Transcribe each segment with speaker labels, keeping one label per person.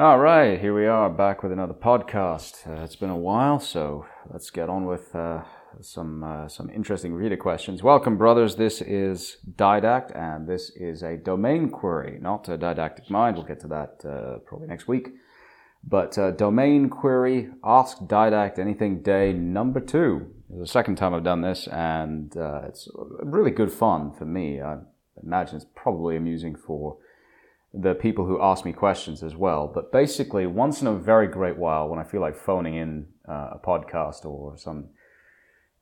Speaker 1: All right, here we are back with another podcast. Uh, it's been a while, so let's get on with uh, some uh, some interesting reader questions. Welcome, brothers. This is Didact, and this is a domain query, not a didactic mind. We'll get to that uh, probably next week. But uh, domain query, ask Didact anything day number two. It's the second time I've done this, and uh, it's really good fun for me. I imagine it's probably amusing for the people who ask me questions as well. But basically, once in a very great while, when I feel like phoning in uh, a podcast or some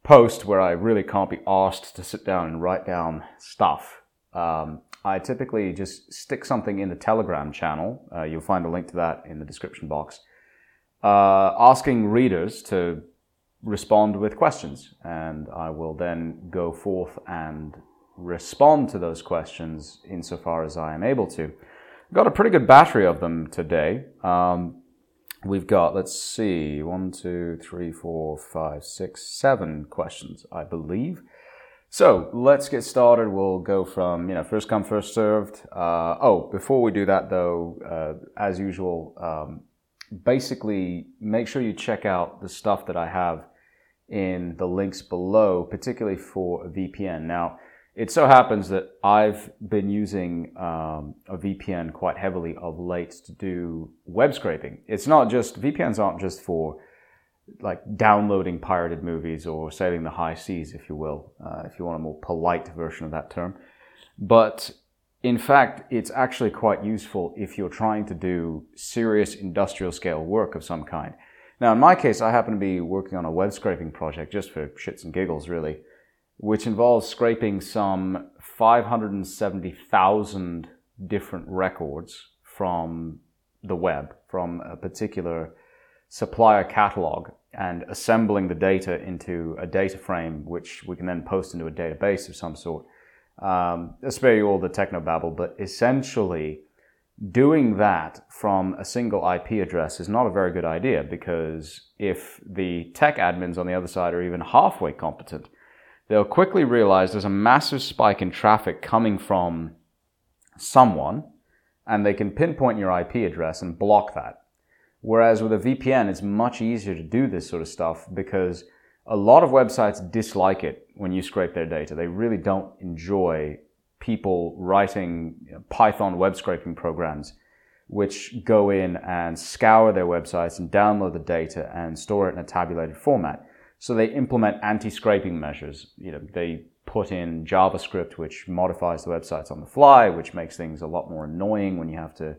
Speaker 1: post where I really can't be asked to sit down and write down stuff, um, I typically just stick something in the Telegram channel. Uh, you'll find a link to that in the description box. Uh, asking readers to respond with questions, and I will then go forth and respond to those questions insofar as I am able to got a pretty good battery of them today. Um, we've got, let's see, one, two, three, four, five, six, seven questions, I believe. So let's get started. We'll go from, you know, first come, first served. Uh, oh, before we do that though, uh, as usual, um, basically make sure you check out the stuff that I have in the links below, particularly for VPN. Now, it so happens that I've been using um, a VPN quite heavily of late to do web scraping. It's not just, VPNs aren't just for like downloading pirated movies or sailing the high seas, if you will, uh, if you want a more polite version of that term. But in fact, it's actually quite useful if you're trying to do serious industrial scale work of some kind. Now, in my case, I happen to be working on a web scraping project just for shits and giggles, really which involves scraping some 570,000 different records from the web, from a particular supplier catalog, and assembling the data into a data frame, which we can then post into a database of some sort. Um, I spare you all the techno babble, but essentially, doing that from a single IP address is not a very good idea because if the tech admins on the other side are even halfway competent, they'll quickly realize there's a massive spike in traffic coming from someone, and they can pinpoint your IP address and block that. Whereas with a VPN, it's much easier to do this sort of stuff because a lot of websites dislike it when you scrape their data. They really don't enjoy people writing you know, Python web scraping programs which go in and scour their websites and download the data and store it in a tabulated format. So they implement anti-scraping measures. You know, they put in JavaScript, which modifies the websites on the fly, which makes things a lot more annoying when you have to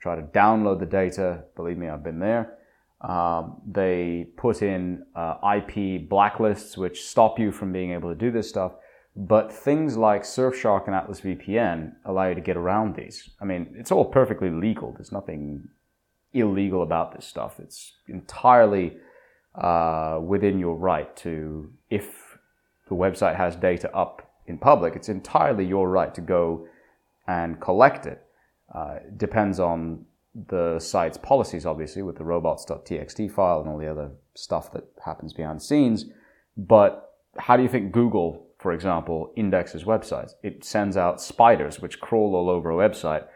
Speaker 1: try to download the data. Believe me, I've been there. Um, they put in uh, IP blacklists, which stop you from being able to do this stuff. But things like Surfshark and Atlas VPN allow you to get around these. I mean, it's all perfectly legal. There's nothing illegal about this stuff. It's entirely uh, within your right to, if the website has data up in public, it's entirely your right to go and collect it. Uh, depends on the site's policies, obviously, with the robots.txt file and all the other stuff that happens behind the scenes. But how do you think Google, for example, indexes websites? It sends out spiders which crawl all over a website,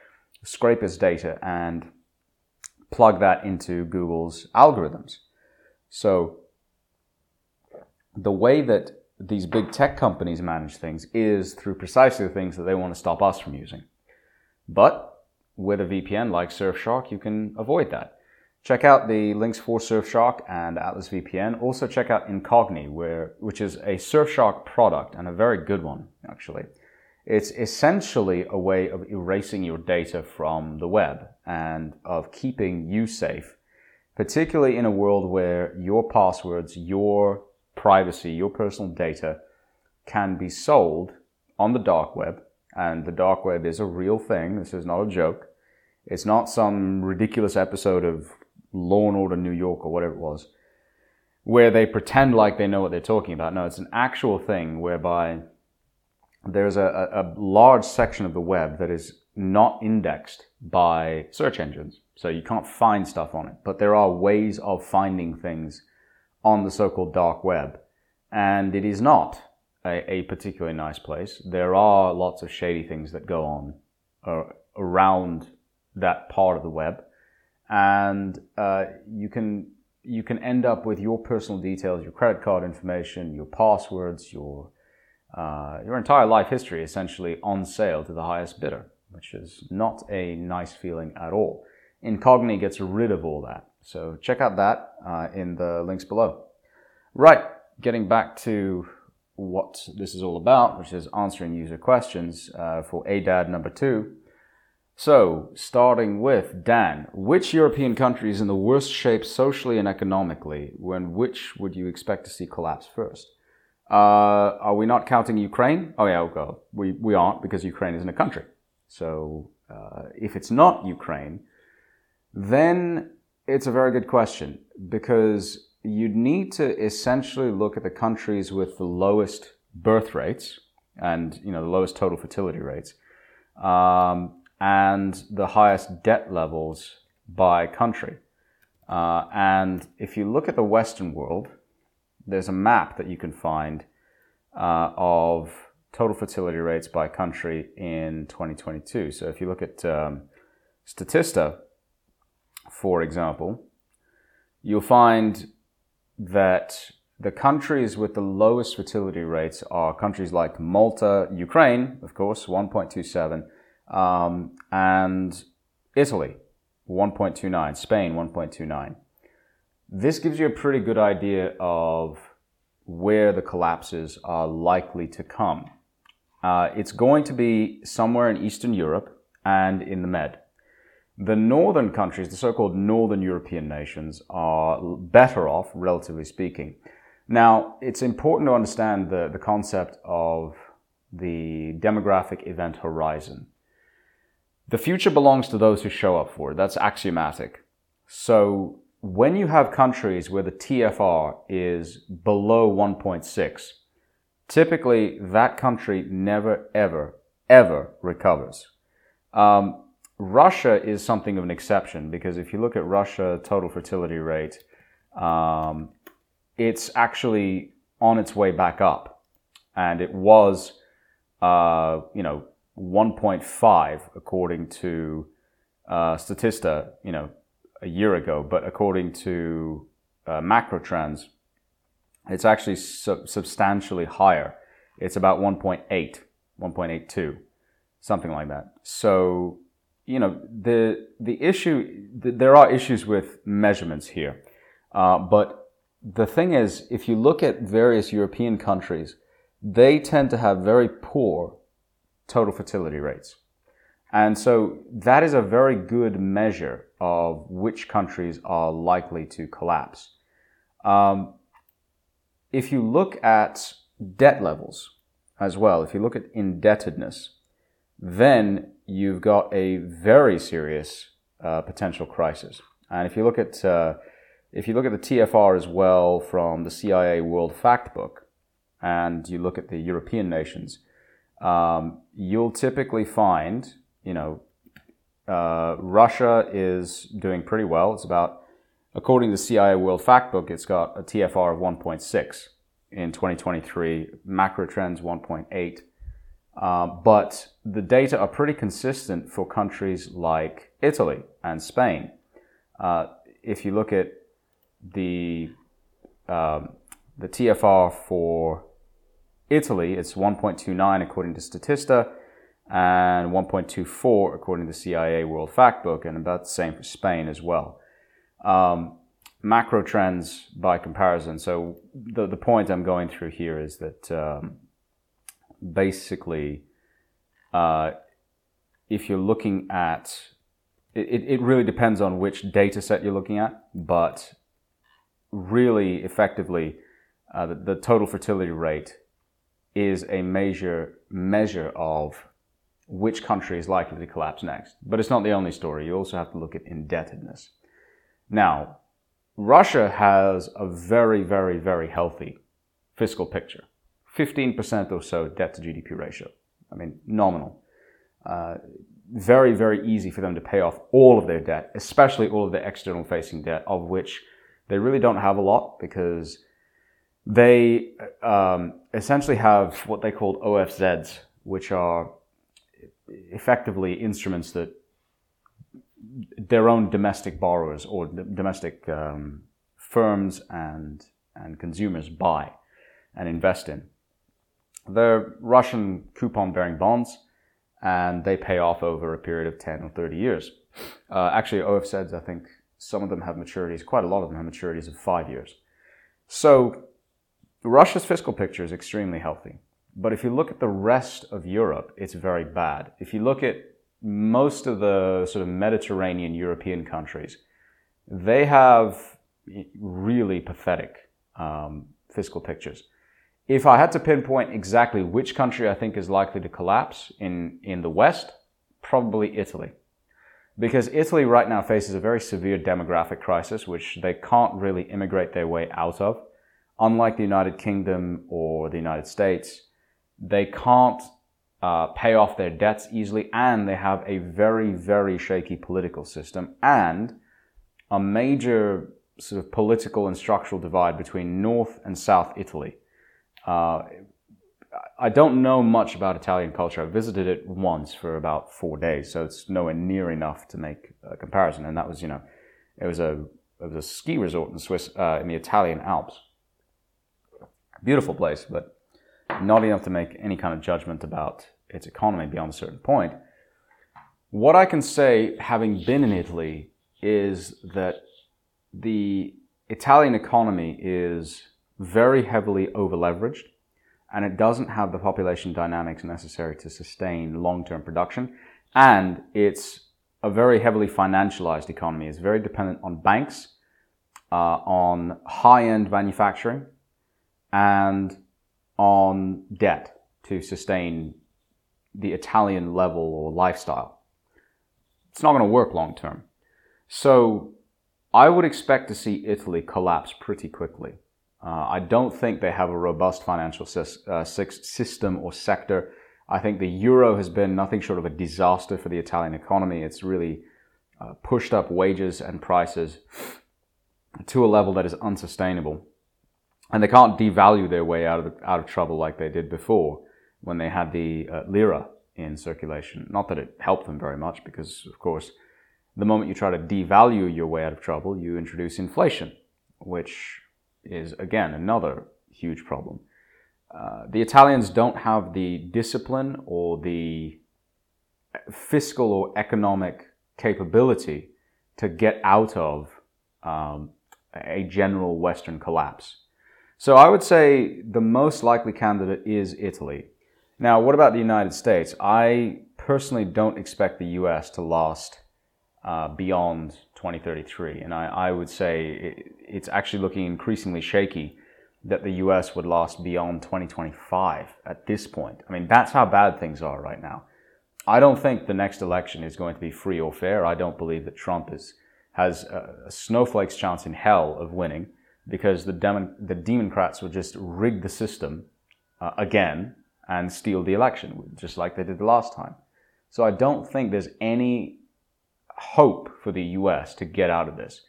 Speaker 1: scrape its data, and plug that into Google's algorithms. So the way that these big tech companies manage things is through precisely the things that they want to stop us from using. But with a VPN like Surfshark, you can avoid that. Check out the links for Surfshark and Atlas VPN. Also check out Incogni, where, which is a Surfshark product and a very good one, actually. It's essentially a way of erasing your data from the web and of keeping you safe particularly in a world where your passwords, your privacy, your personal data can be sold on the dark web. And the dark web is a real thing. This is not a joke. It's not some ridiculous episode of Law and Order New York or whatever it was, where they pretend like they know what they're talking about. No, it's an actual thing whereby there's a, a, large section of the web that is not indexed by search engines. So you can't find stuff on it. But there are ways of finding things on the so-called dark web. And it is not a, a particularly nice place. There are lots of shady things that go on uh, around that part of the web. and uh, you can you can end up with your personal details, your credit card information, your passwords, your uh, your entire life history essentially on sale to the highest bidder, which is not a nice feeling at all. Incogni gets rid of all that. So check out that uh, in the links below. Right, getting back to what this is all about, which is answering user questions uh, for ADAD number two. So, starting with Dan, which European country is in the worst shape socially and economically? When which would you expect to see collapse first? Uh, are we not counting Ukraine? Oh yeah, well, we, we aren't because Ukraine isn't a country. So, uh, if it's not Ukraine, then it's a very good question because you'd need to essentially look at the countries with the lowest birth rates and you know the lowest total fertility rates. Um, and the highest debt levels by country. Uh, and if you look at the Western world, there's a map that you can find uh, of total fertility rates by country in 2022. So if you look at um, Statista, for example, you'll find that the countries with the lowest fertility rates are countries like Malta, Ukraine, of course, 1.27, um, and Italy, 1.29, Spain, 1.29. This gives you a pretty good idea of where the collapses are likely to come. Uh, it's going to be somewhere in Eastern Europe and in the Med. The northern countries, the so-called northern European nations, are better off, relatively speaking. Now, it's important to understand the, the concept of the demographic event horizon. The future belongs to those who show up for it. That's axiomatic. So when you have countries where the TFR is below 1.6, typically that country never, ever, ever recovers. Um, Russia is something of an exception because if you look at Russia total fertility rate, um, it's actually on its way back up, and it was, uh, you know, 1.5 according to uh, Statista, you know, a year ago, but according to uh, Macrotrends, it's actually su- substantially higher. It's about 1.8, 1.82, something like that. So, you know, the the issue, the, there are issues with measurements here, uh, but the thing is, if you look at various European countries, they tend to have very poor total fertility rates. And so that is a very good measure of which countries are likely to collapse. Um, if you look at debt levels as well, if you look at indebtedness, then you've got a very serious uh, potential crisis. And if you look at uh, if you look at the TFR as well from the CIA World Factbook, and you look at the European nations, um, you'll typically find, you know, uh, Russia is doing pretty well. It's about, according to CIA World Factbook, it's got a TFR of 1.6 in 2023, macro trends 1.8. Uh, but the data are pretty consistent for countries like Italy and Spain. Uh, if you look at the um, the TFR for Italy, it's 1.29 according to Statista and 1.24 according to the CIA World Factbook, and about the same for Spain as well. Um, macro trends by comparison. So the, the point I'm going through here is that um, basically, uh, if you're looking at it, it really depends on which data set you're looking at, but really effectively, uh, the, the total fertility rate is a major measure of which country is likely to collapse next. But it's not the only story. You also have to look at indebtedness. Now, Russia has a very, very, very healthy fiscal picture. 15% or so debt to GDP ratio. I mean, nominal. Uh, very, very easy for them to pay off all of their debt, especially all of their external facing debt, of which they really don't have a lot because they um, essentially have what they call OFZs, which are effectively instruments that their own domestic borrowers or domestic um, firms and and consumers buy and invest in. They're Russian coupon-bearing bonds, and they pay off over a period of 10 or 30 years. Uh, actually, OFZs, I think some of them have maturities, quite a lot of them have maturities of five years. So Russia's fiscal picture is extremely healthy. But if you look at the rest of Europe, it's very bad. If you look at most of the sort of Mediterranean European countries, they have really pathetic um, fiscal pictures. If I had to pinpoint exactly which country I think is likely to collapse in, in the West, probably Italy. Because Italy right now faces a very severe demographic crisis, which they can't really immigrate their way out of. Unlike the United Kingdom or the United States, they can't uh, pay off their debts easily, and they have a very, very shaky political system and a major sort of political and structural divide between North and South Italy. Uh, I don't know much about Italian culture. I visited it once for about four days, so it's nowhere near enough to make a comparison. And that was, you know, it was a it was a ski resort in Swiss uh, in the Italian Alps. Beautiful place, but not enough to make any kind of judgment about its economy beyond a certain point. What I can say, having been in Italy, is that the Italian economy is very heavily overleveraged and it doesn't have the population dynamics necessary to sustain long-term production and it's a very heavily financialized economy. It's very dependent on banks, uh, on high-end manufacturing, and on debt to sustain the Italian level or lifestyle. It's not going to work long term. So I would expect to see Italy collapse pretty quickly. Uh, I don't think they have a robust financial uh, system or sector. I think the euro has been nothing short of a disaster for the Italian economy. It's really uh, pushed up wages and prices to a level that is unsustainable. And they can't devalue their way out of, the, out of trouble like they did before when they had the uh, lira in circulation. Not that it helped them very much because, of course, the moment you try to devalue your way out of trouble, you introduce inflation, which is, again, another huge problem. Uh, the Italians don't have the discipline or the fiscal or economic capability to get out of um, a general Western collapse. So I would say the most likely candidate is Italy. Now, what about the United States? I personally don't expect the US to last uh, beyond 2033. And I, I would say it, it's actually looking increasingly shaky that the US would last beyond 2025 at this point. I mean, that's how bad things are right now. I don't think the next election is going to be free or fair. I don't believe that Trump is, has a, a snowflake's chance in hell of winning because the, the Democrats would just rig the system uh, again and steal the election, just like they did the last time. So I don't think there's any hope for the US to get out of this.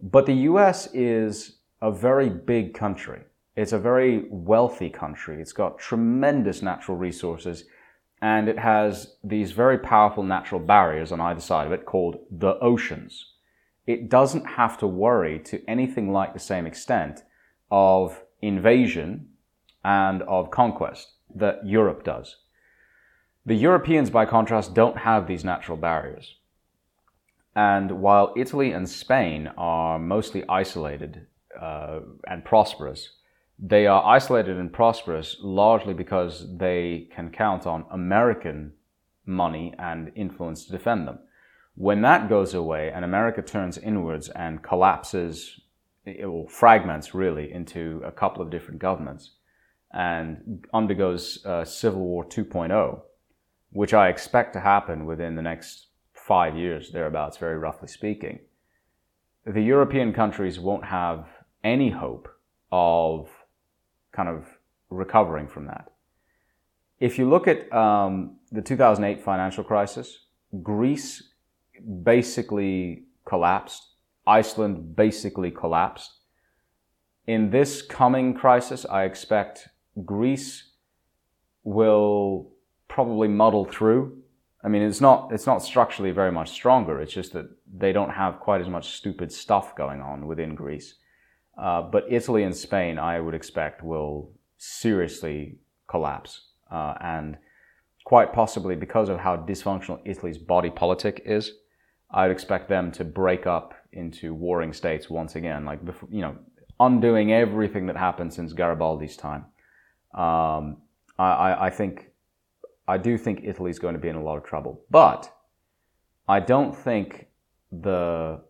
Speaker 1: But the US is a very big country. It's a very wealthy country. It's got tremendous natural resources and it has these very powerful natural barriers on either side of it called the oceans. It doesn't have to worry to anything like the same extent of invasion and of conquest that Europe does. The Europeans, by contrast, don't have these natural barriers. And while Italy and Spain are mostly isolated uh, and prosperous, they are isolated and prosperous largely because they can count on American money and influence to defend them. When that goes away and America turns inwards and collapses or fragments really into a couple of different governments and undergoes uh, Civil War 2.0, which I expect to happen within the next five years, thereabouts, very roughly speaking, the European countries won't have any hope of kind of recovering from that. If you look at um, the 2008 financial crisis, Greece basically collapsed, Iceland basically collapsed. In this coming crisis, I expect Greece will probably muddle through I mean, it's not it's not structurally very much stronger. It's just that they don't have quite as much stupid stuff going on within Greece. Uh, but Italy and Spain, I would expect, will seriously collapse, uh, and quite possibly because of how dysfunctional Italy's body politic is, I'd expect them to break up into warring states once again, like you know, undoing everything that happened since Garibaldi's time. Um, I, I think I do think Italy's going to be in a lot of trouble. But I don't think the,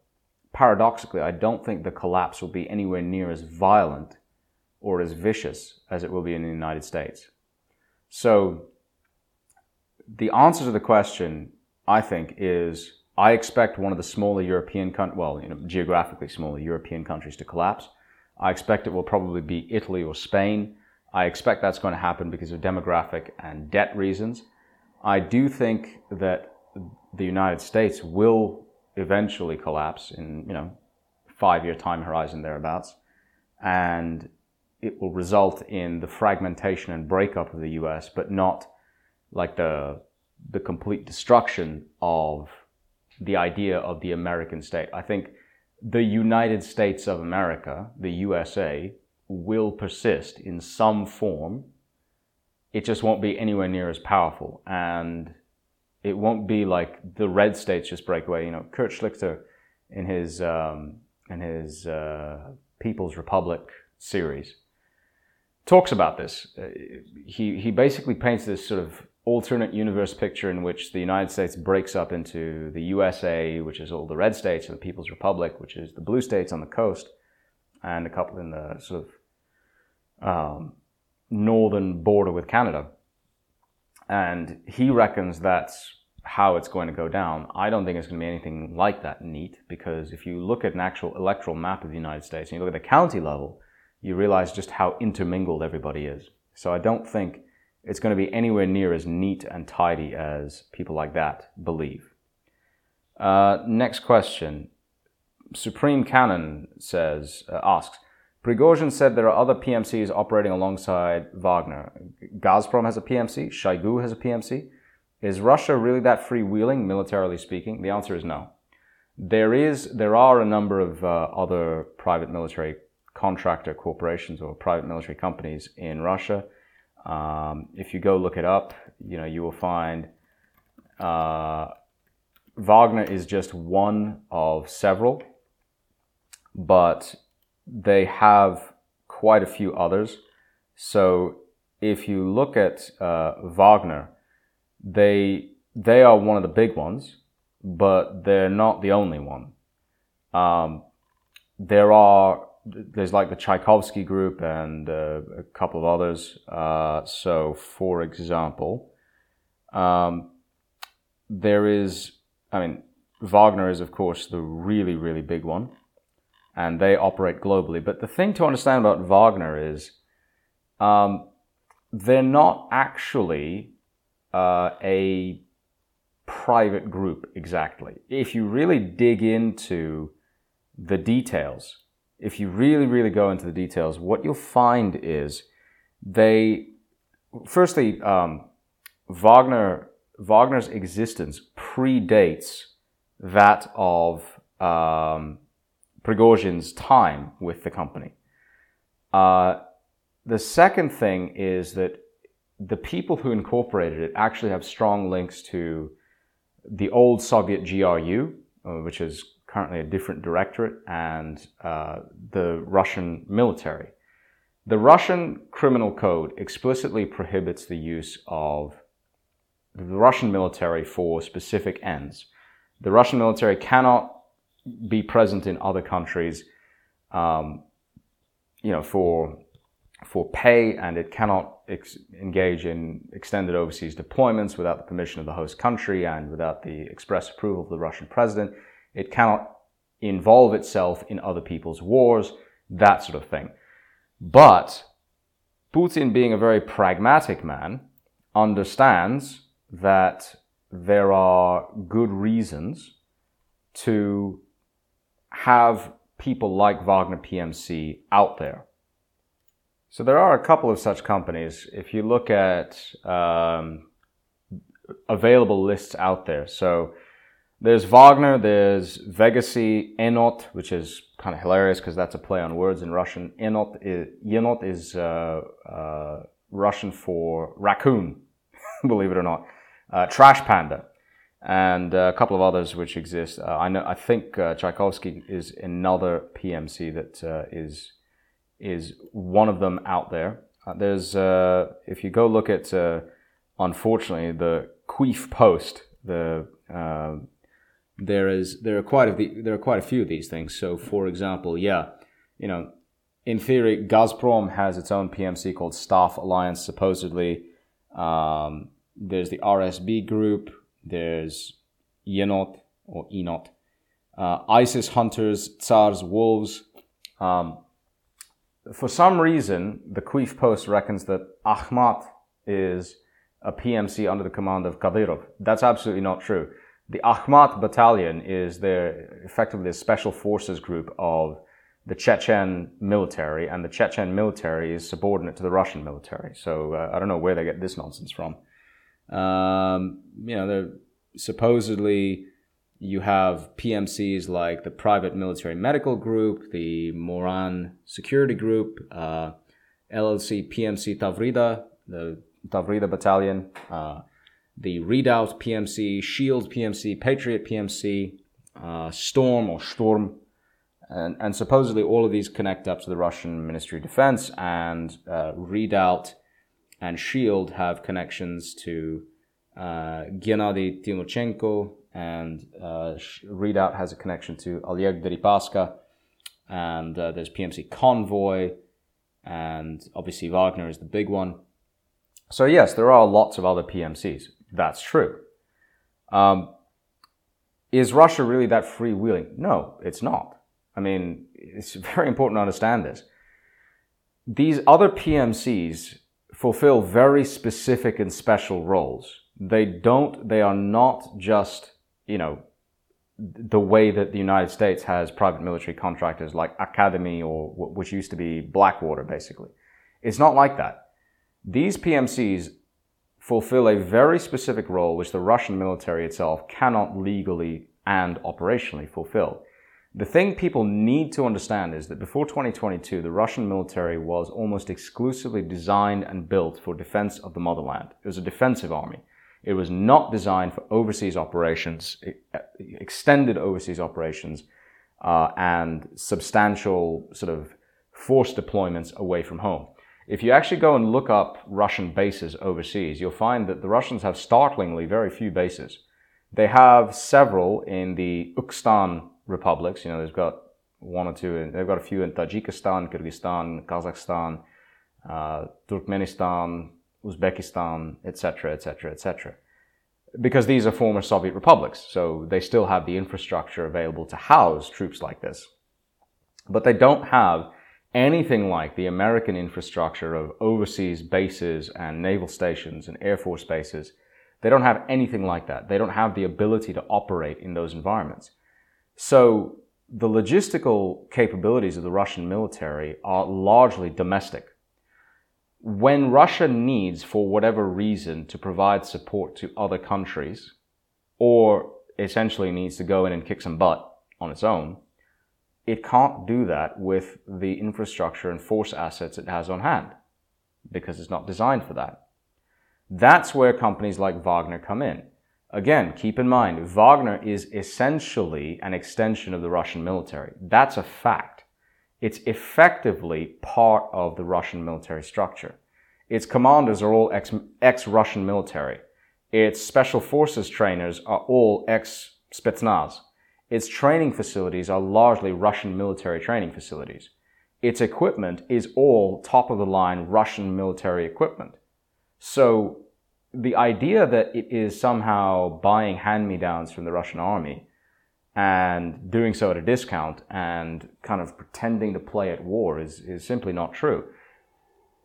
Speaker 1: paradoxically, I don't think the collapse will be anywhere near as violent or as vicious as it will be in the United States. So the answer to the question, I think, is I expect one of the smaller European, countries, well, you know, geographically smaller European countries to collapse. I expect it will probably be Italy or Spain. I expect that's going to happen because of demographic and debt reasons. I do think that the United States will eventually collapse in, you know, five year time horizon thereabouts. And it will result in the fragmentation and breakup of the US, but not like the, the complete destruction of the idea of the American state. I think the United States of America, the USA, will persist in some form. It just won't be anywhere near as powerful. And it won't be like the red states just break away. You know, Kurt Schlichter in his, um, in his uh, People's Republic series talks about this. Uh, he, he basically paints this sort of alternate universe picture in which the United States breaks up into the USA, which is all the red states, and the People's Republic, which is the blue states on the coast, and a couple in the sort of um, northern border with Canada. And he reckons that's how it's going to go down. I don't think it's going to be anything like that neat because if you look at an actual electoral map of the United States and you look at the county level, you realize just how intermingled everybody is. So I don't think it's going to be anywhere near as neat and tidy as people like that believe. Uh, next question. Supreme Cannon says, uh, asks, Prigozhin said there are other PMCs operating alongside Wagner. Gazprom has a PMC. Shoigu has a PMC. Is Russia really that freewheeling, militarily speaking? The answer is no. There is, there are a number of uh, other private military contractor corporations or private military companies in Russia. Um, if you go look it up, you know you will find uh, Wagner is just one of several, but they have quite a few others. So if you look at uh, Wagner, they they are one of the big ones, but they're not the only one. Um, there are there's like the Tchaikovsky group and uh, a couple of others. Uh, so, for example, um, there is, I mean, Wagner is of course the really really big one and they operate globally. But the thing to understand about Wagner is um, they're not actually uh, a private group exactly. If you really dig into the details, if you really, really go into the details, what you'll find is they, firstly, um, Wagner, Wagner's existence predates that of um, Prigozhin's time with the company. Uh, the second thing is that the people who incorporated it actually have strong links to the old Soviet GRU, uh, which is currently a different directorate, and uh, the Russian military. The Russian criminal code explicitly prohibits the use of the Russian military for specific ends. The Russian military cannot be present in other countries, um, you know, for for pay, and it cannot ex- engage in extended overseas deployments without the permission of the host country and without the express approval of the Russian president. It cannot involve itself in other people's wars, that sort of thing. But Putin, being a very pragmatic man, understands that there are good reasons to have people like Wagner PMC out there. So there are a couple of such companies. If you look at um, available lists out there. So there's Wagner, there's Vegasy, Enot, which is kind of hilarious because that's a play on words in Russian. Enot is, Yenot is uh, uh, Russian for raccoon, believe it or not. Uh, Trash Panda, and a couple of others which exist. Uh, I know. I think uh, Tchaikovsky is another PMC that uh, is is one of them out there. there's if you go look at unfortunately the Queef Post, the there is there are quite a there are quite a few of these things. So, for example, yeah, you know, in theory, Gazprom has its own PMC called Staff Alliance. Supposedly, um, there's the RSB group. There's Yenot or Enot, uh, ISIS hunters, Tsars wolves. Um, for some reason, the Queef Post reckons that Akhmat is a PMC under the command of Kadyrov. That's absolutely not true. The Akhmat Battalion is their effectively a special forces group of the Chechen military, and the Chechen military is subordinate to the Russian military. So uh, I don't know where they get this nonsense from. Um, you know, they're supposedly you have PMCs like the Private Military Medical Group, the Moran Security Group, uh, LLC PMC Tavrida, the Tavrida Battalion, uh, the Redoubt PMC, Shield PMC, Patriot PMC, uh, Storm or Storm, and, and, supposedly all of these connect up to the Russian Ministry of Defense, and uh, Redoubt and Shield have connections to uh, Gennady Timchenko, and uh, Redoubt has a connection to Oleg Deripaska, and uh, there's PMC Convoy, and obviously Wagner is the big one. So yes, there are lots of other PMCs. That's true. Um, is Russia really that freewheeling? No, it's not. I mean, it's very important to understand this. These other PMCs fulfill very specific and special roles. They don't, they are not just, you know, the way that the United States has private military contractors like Academi or which used to be Blackwater, basically. It's not like that. These PMCs fulfill a very specific role which the Russian military itself cannot legally and operationally fulfill. The thing people need to understand is that before 2022, the Russian military was almost exclusively designed and built for defense of the motherland. It was a defensive army. It was not designed for overseas operations, extended overseas operations, uh, and substantial sort of force deployments away from home. If you actually go and look up Russian bases overseas, you'll find that the Russians have startlingly very few bases. They have several in the Ukstan republics. You know, they've got one or two, in, they've got a few in Tajikistan, Kyrgyzstan, Kazakhstan, uh, Turkmenistan, Uzbekistan, etc., etc., etc. Because these are former Soviet republics, so they still have the infrastructure available to house troops like this. But they don't have anything like the American infrastructure of overseas bases and naval stations and air force bases. They don't have anything like that. They don't have the ability to operate in those environments. So the logistical capabilities of the Russian military are largely domestic. When Russia needs, for whatever reason, to provide support to other countries, or essentially needs to go in and kick some butt on its own, it can't do that with the infrastructure and force assets it has on hand because it's not designed for that. That's where companies like Wagner come in. Again, keep in mind, Wagner is essentially an extension of the Russian military. That's a fact. It's effectively part of the Russian military structure. Its commanders are all ex, ex-Russian military. Its special forces trainers are all ex-Spetsnaz. Its training facilities are largely Russian military training facilities. Its equipment is all top of the line Russian military equipment. So the idea that it is somehow buying hand me downs from the Russian army and doing so at a discount and kind of pretending to play at war is, is simply not true.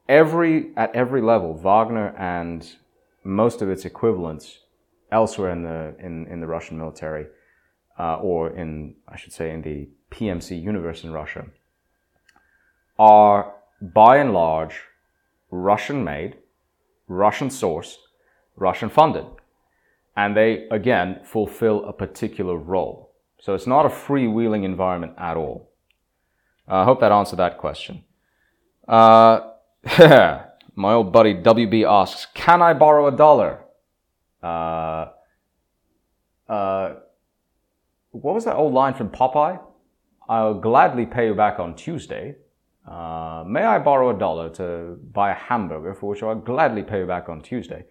Speaker 1: Every, at every level, Wagner and most of its equivalents elsewhere in the, in, in the Russian military uh, or in, I should say, in the PMC universe in Russia, are by and large Russian made, Russian sourced, Russian funded. and they, again, fulfill a particular role. So it's not a freewheeling environment at all. Uh, I hope that answered that question. Uh, my old buddy WB asks, can I borrow a dollar? Uh, uh, what was that old line from Popeye? I'll gladly pay you back on Tuesday. Uh, may I borrow a dollar to buy a hamburger for which I'll gladly pay you back on Tuesday?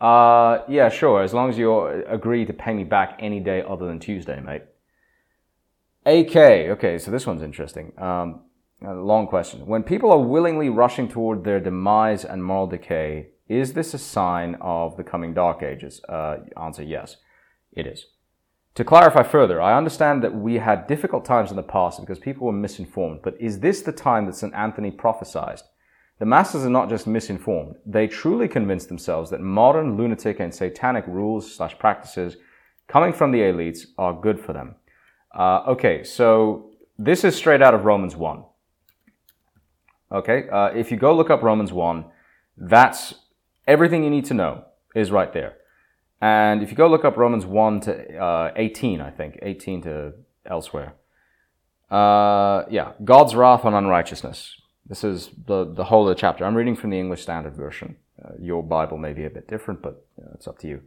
Speaker 1: Uh, yeah, sure, as long as you agree to pay me back any day other than Tuesday, mate. AK, okay, so this one's interesting. Um, long question. When people are willingly rushing toward their demise and moral decay, is this a sign of the coming dark ages? Uh, answer yes, it is. To clarify further, I understand that we had difficult times in the past because people were misinformed, but is this the time that St. Anthony prophesied? The masses are not just misinformed, they truly convince themselves that modern lunatic and satanic rules slash practices coming from the elites are good for them. Uh, okay, so this is straight out of Romans 1. Okay, uh, if you go look up Romans 1, that's everything you need to know is right there. And if you go look up Romans 1 to uh, 18, I think, 18 to elsewhere. Uh, yeah, God's wrath on unrighteousness. This is the, the whole of the chapter. I'm reading from the English Standard Version. Uh, your Bible may be a bit different, but it's up to you.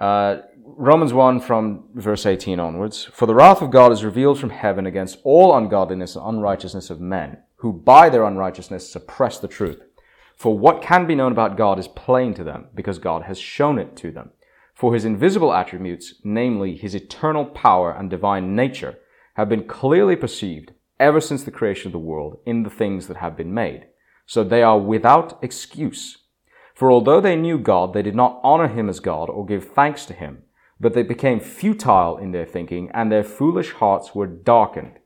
Speaker 1: Uh, Romans 1 from verse 18 onwards. For the wrath of God is revealed from heaven against all ungodliness and unrighteousness of men, who by their unrighteousness suppress the truth. For what can be known about God is plain to them, because God has shown it to them. For his invisible attributes, namely his eternal power and divine nature, have been clearly perceived ever since the creation of the world in the things that have been made. So they are without excuse. For although they knew God, they did not honor him as God or give thanks to him, but they became futile in their thinking, and their foolish hearts were darkened.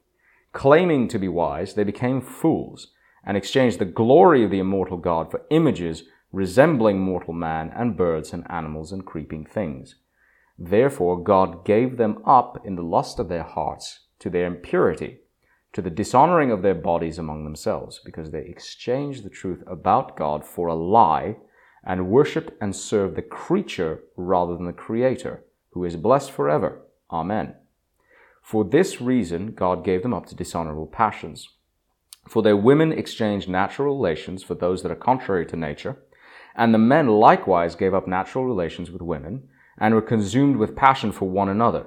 Speaker 1: Claiming to be wise, they became fools and exchanged the glory of the immortal God for images resembling mortal man and birds and animals and creeping things. Therefore God gave them up in the lust of their hearts to their impurity, to the dishonoring of their bodies among themselves, because they exchanged the truth about God for a lie and worshipped and served the creature rather than the Creator, who is blessed forever. Amen. For this reason, God gave them up to dishonorable passions. For their women exchanged natural relations for those that are contrary to nature, and the men likewise gave up natural relations with women, and were consumed with passion for one another,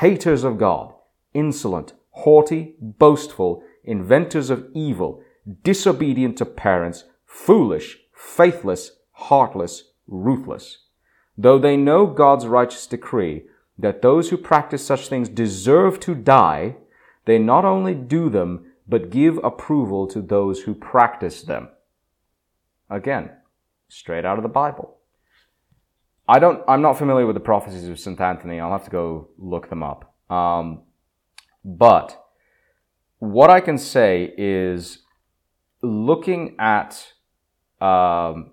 Speaker 1: haters of God, insolent, haughty, boastful, inventors of evil, disobedient to parents, foolish, faithless, heartless, ruthless. Though they know God's righteous decree that those who practice such things deserve to die, they not only do them, but give approval to those who practice them. Again, straight out of the Bible. I don't, I'm not familiar with the prophecies of St. Anthony. I'll have to go look them up. Um, but what I can say is looking at um,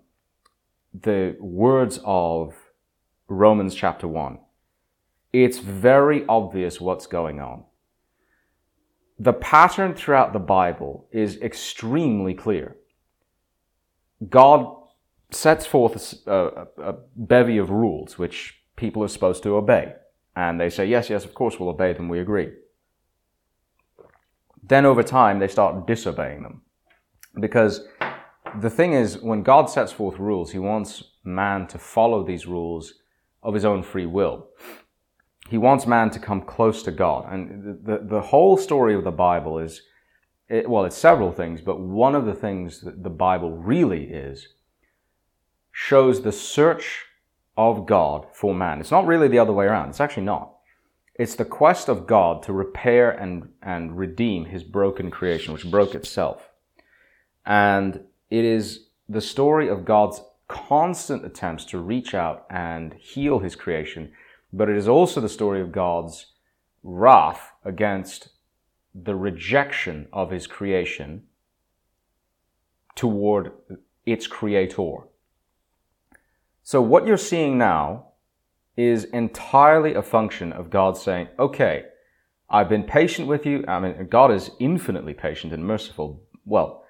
Speaker 1: the words of Romans chapter 1, it's very obvious what's going on the pattern throughout the Bible is extremely clear. God sets forth a, a, a, bevy of rules which people are supposed to obey. And they say, yes, yes, of course we'll obey them, we agree. Then over time, they start disobeying them. Because the thing is, when God sets forth rules, He wants man to follow these rules of his own free will he wants man to come close to God. And the, the, the whole story of the Bible is, it, well, it's several things, but one of the things that the Bible really is shows the search of God for man. It's not really the other way around. It's actually not. It's the quest of God to repair and, and redeem his broken creation, which broke itself. And it is the story of God's constant attempts to reach out and heal his creation, but it is also the story of God's wrath against the rejection of his creation toward its creator. So what you're seeing now is entirely a function of God saying, okay, I've been patient with you. I mean, God is infinitely patient and merciful. Well,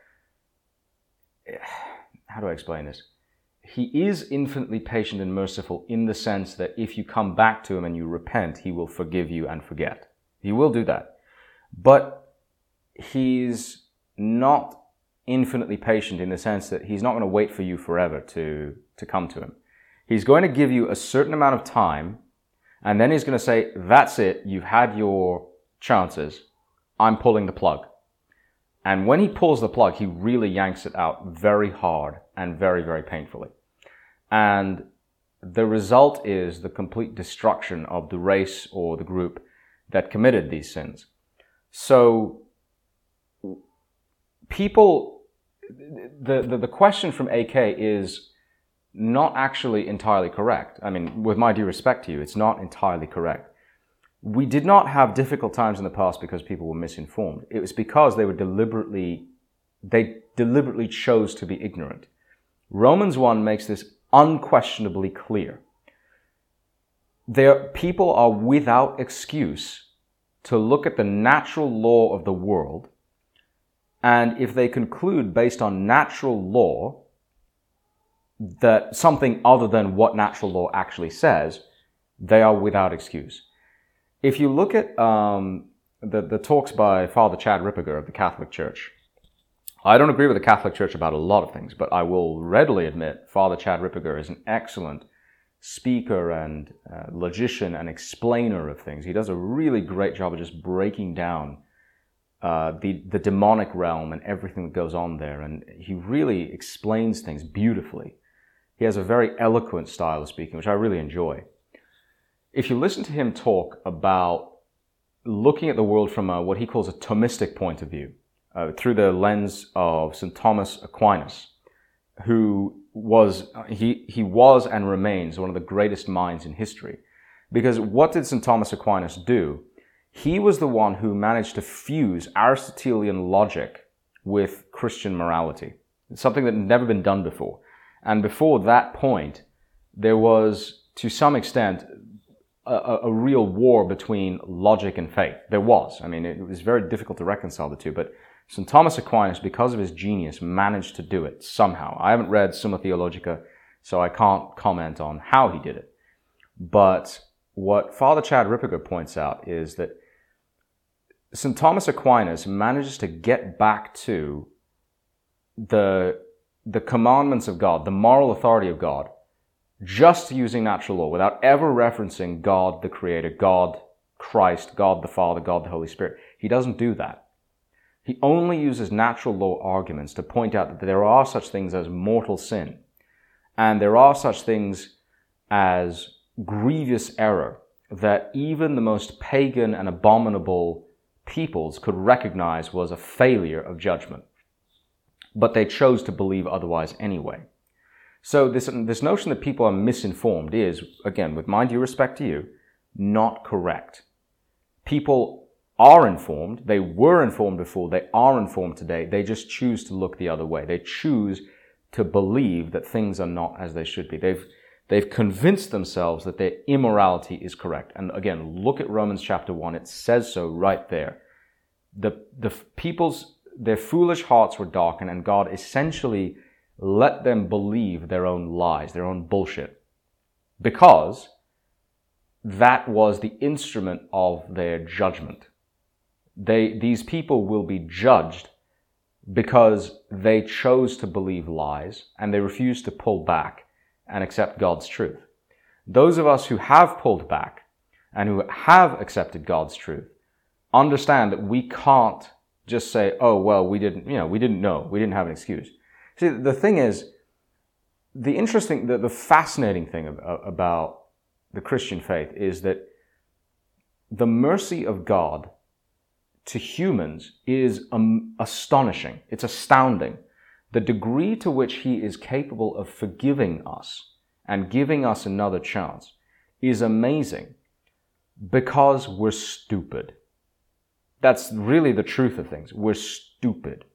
Speaker 1: how do I explain this? He is infinitely patient and merciful in the sense that if you come back to Him and you repent, He will forgive you and forget. He will do that. But He's not infinitely patient in the sense that He's not going to wait for you forever to, to come to Him. He's going to give you a certain amount of time and then He's going to say, that's it. You've had your chances. I'm pulling the plug. And when he pulls the plug, he really yanks it out very hard and very, very painfully. And the result is the complete destruction of the race or the group that committed these sins. So people, the, the, the question from AK is not actually entirely correct. I mean, with my due respect to you, it's not entirely correct we did not have difficult times in the past because people were misinformed. It was because they were deliberately, they deliberately chose to be ignorant. Romans 1 makes this unquestionably clear. There, people are without excuse to look at the natural law of the world, and if they conclude based on natural law that something other than what natural law actually says, they are without excuse if you look at um, the, the talks by Father Chad Ripperger of the Catholic Church, I don't agree with the Catholic Church about a lot of things, but I will readily admit Father Chad Ripperger is an excellent speaker and uh, logician and explainer of things. He does a really great job of just breaking down uh, the the demonic realm and everything that goes on there, and he really explains things beautifully. He has a very eloquent style of speaking, which I really enjoy if you listen to him talk about looking at the world from a, what he calls a Thomistic point of view, uh, through the lens of St. Thomas Aquinas, who was, he, he was and remains one of the greatest minds in history. Because what did St. Thomas Aquinas do? He was the one who managed to fuse Aristotelian logic with Christian morality. It's something that had never been done before. And before that point, there was, to some extent, a, a, real war between logic and faith. There was. I mean, it was very difficult to reconcile the two, but St. Thomas Aquinas, because of his genius, managed to do it somehow. I haven't read Summa Theologica, so I can't comment on how he did it. But what Father Chad Ripperger points out is that St. Thomas Aquinas manages to get back to the, the commandments of God, the moral authority of God, just using natural law without ever referencing God the Creator, God, Christ, God the Father, God the Holy Spirit. He doesn't do that. He only uses natural law arguments to point out that there are such things as mortal sin, and there are such things as grievous error that even the most pagan and abominable peoples could recognize was a failure of judgment. But they chose to believe otherwise anyway. So this, this notion that people are misinformed is, again, with my due respect to you, not correct. People are informed. They were informed before. They are informed today. They just choose to look the other way. They choose to believe that things are not as they should be. They've, they've convinced themselves that their immorality is correct. And again, look at Romans chapter 1. It says so right there. The, the people's, their foolish hearts were darkened and God essentially let them believe their own lies, their own bullshit. Because that was the instrument of their judgment. They, these people will be judged because they chose to believe lies and they refused to pull back and accept God's truth. Those of us who have pulled back and who have accepted God's truth understand that we can't just say, oh, well, we didn't, you know, we didn't know. We didn't have an excuse. See, the thing is, the interesting, the, the fascinating thing about the Christian faith is that the mercy of God to humans is um, astonishing. It's astounding. the degree to which He is capable of forgiving us and giving us another chance is amazing because we're stupid. That's really the truth of things. We're stupid.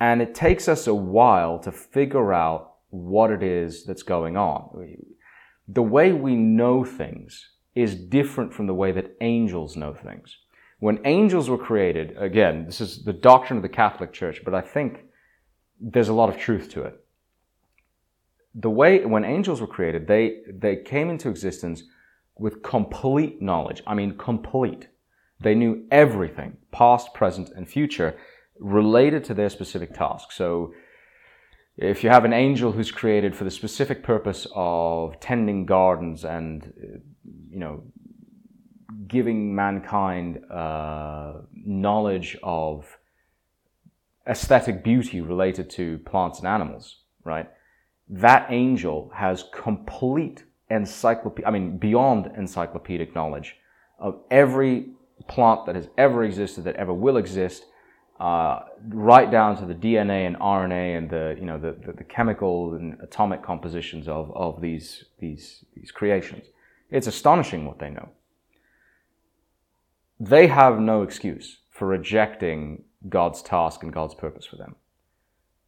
Speaker 1: And it takes us a while to figure out what it is that's going on. The way we know things is different from the way that angels know things. When angels were created, again, this is the doctrine of the Catholic Church, but I think there's a lot of truth to it. The way, when angels were created, they, they came into existence with complete knowledge. I mean, complete. They knew everything, past, present, and future, related to their specific task. So, if you have an angel who's created for the specific purpose of tending gardens and, you know, giving mankind uh, knowledge of aesthetic beauty related to plants and animals, right? That angel has complete encyclopedia, I mean, beyond encyclopedic knowledge of every plant that has ever existed, that ever will exist, uh, right down to the DNA and RNA and the, you know, the, the, the, chemical and atomic compositions of, of these, these, these creations. It's astonishing what they know. They have no excuse for rejecting God's task and God's purpose for them.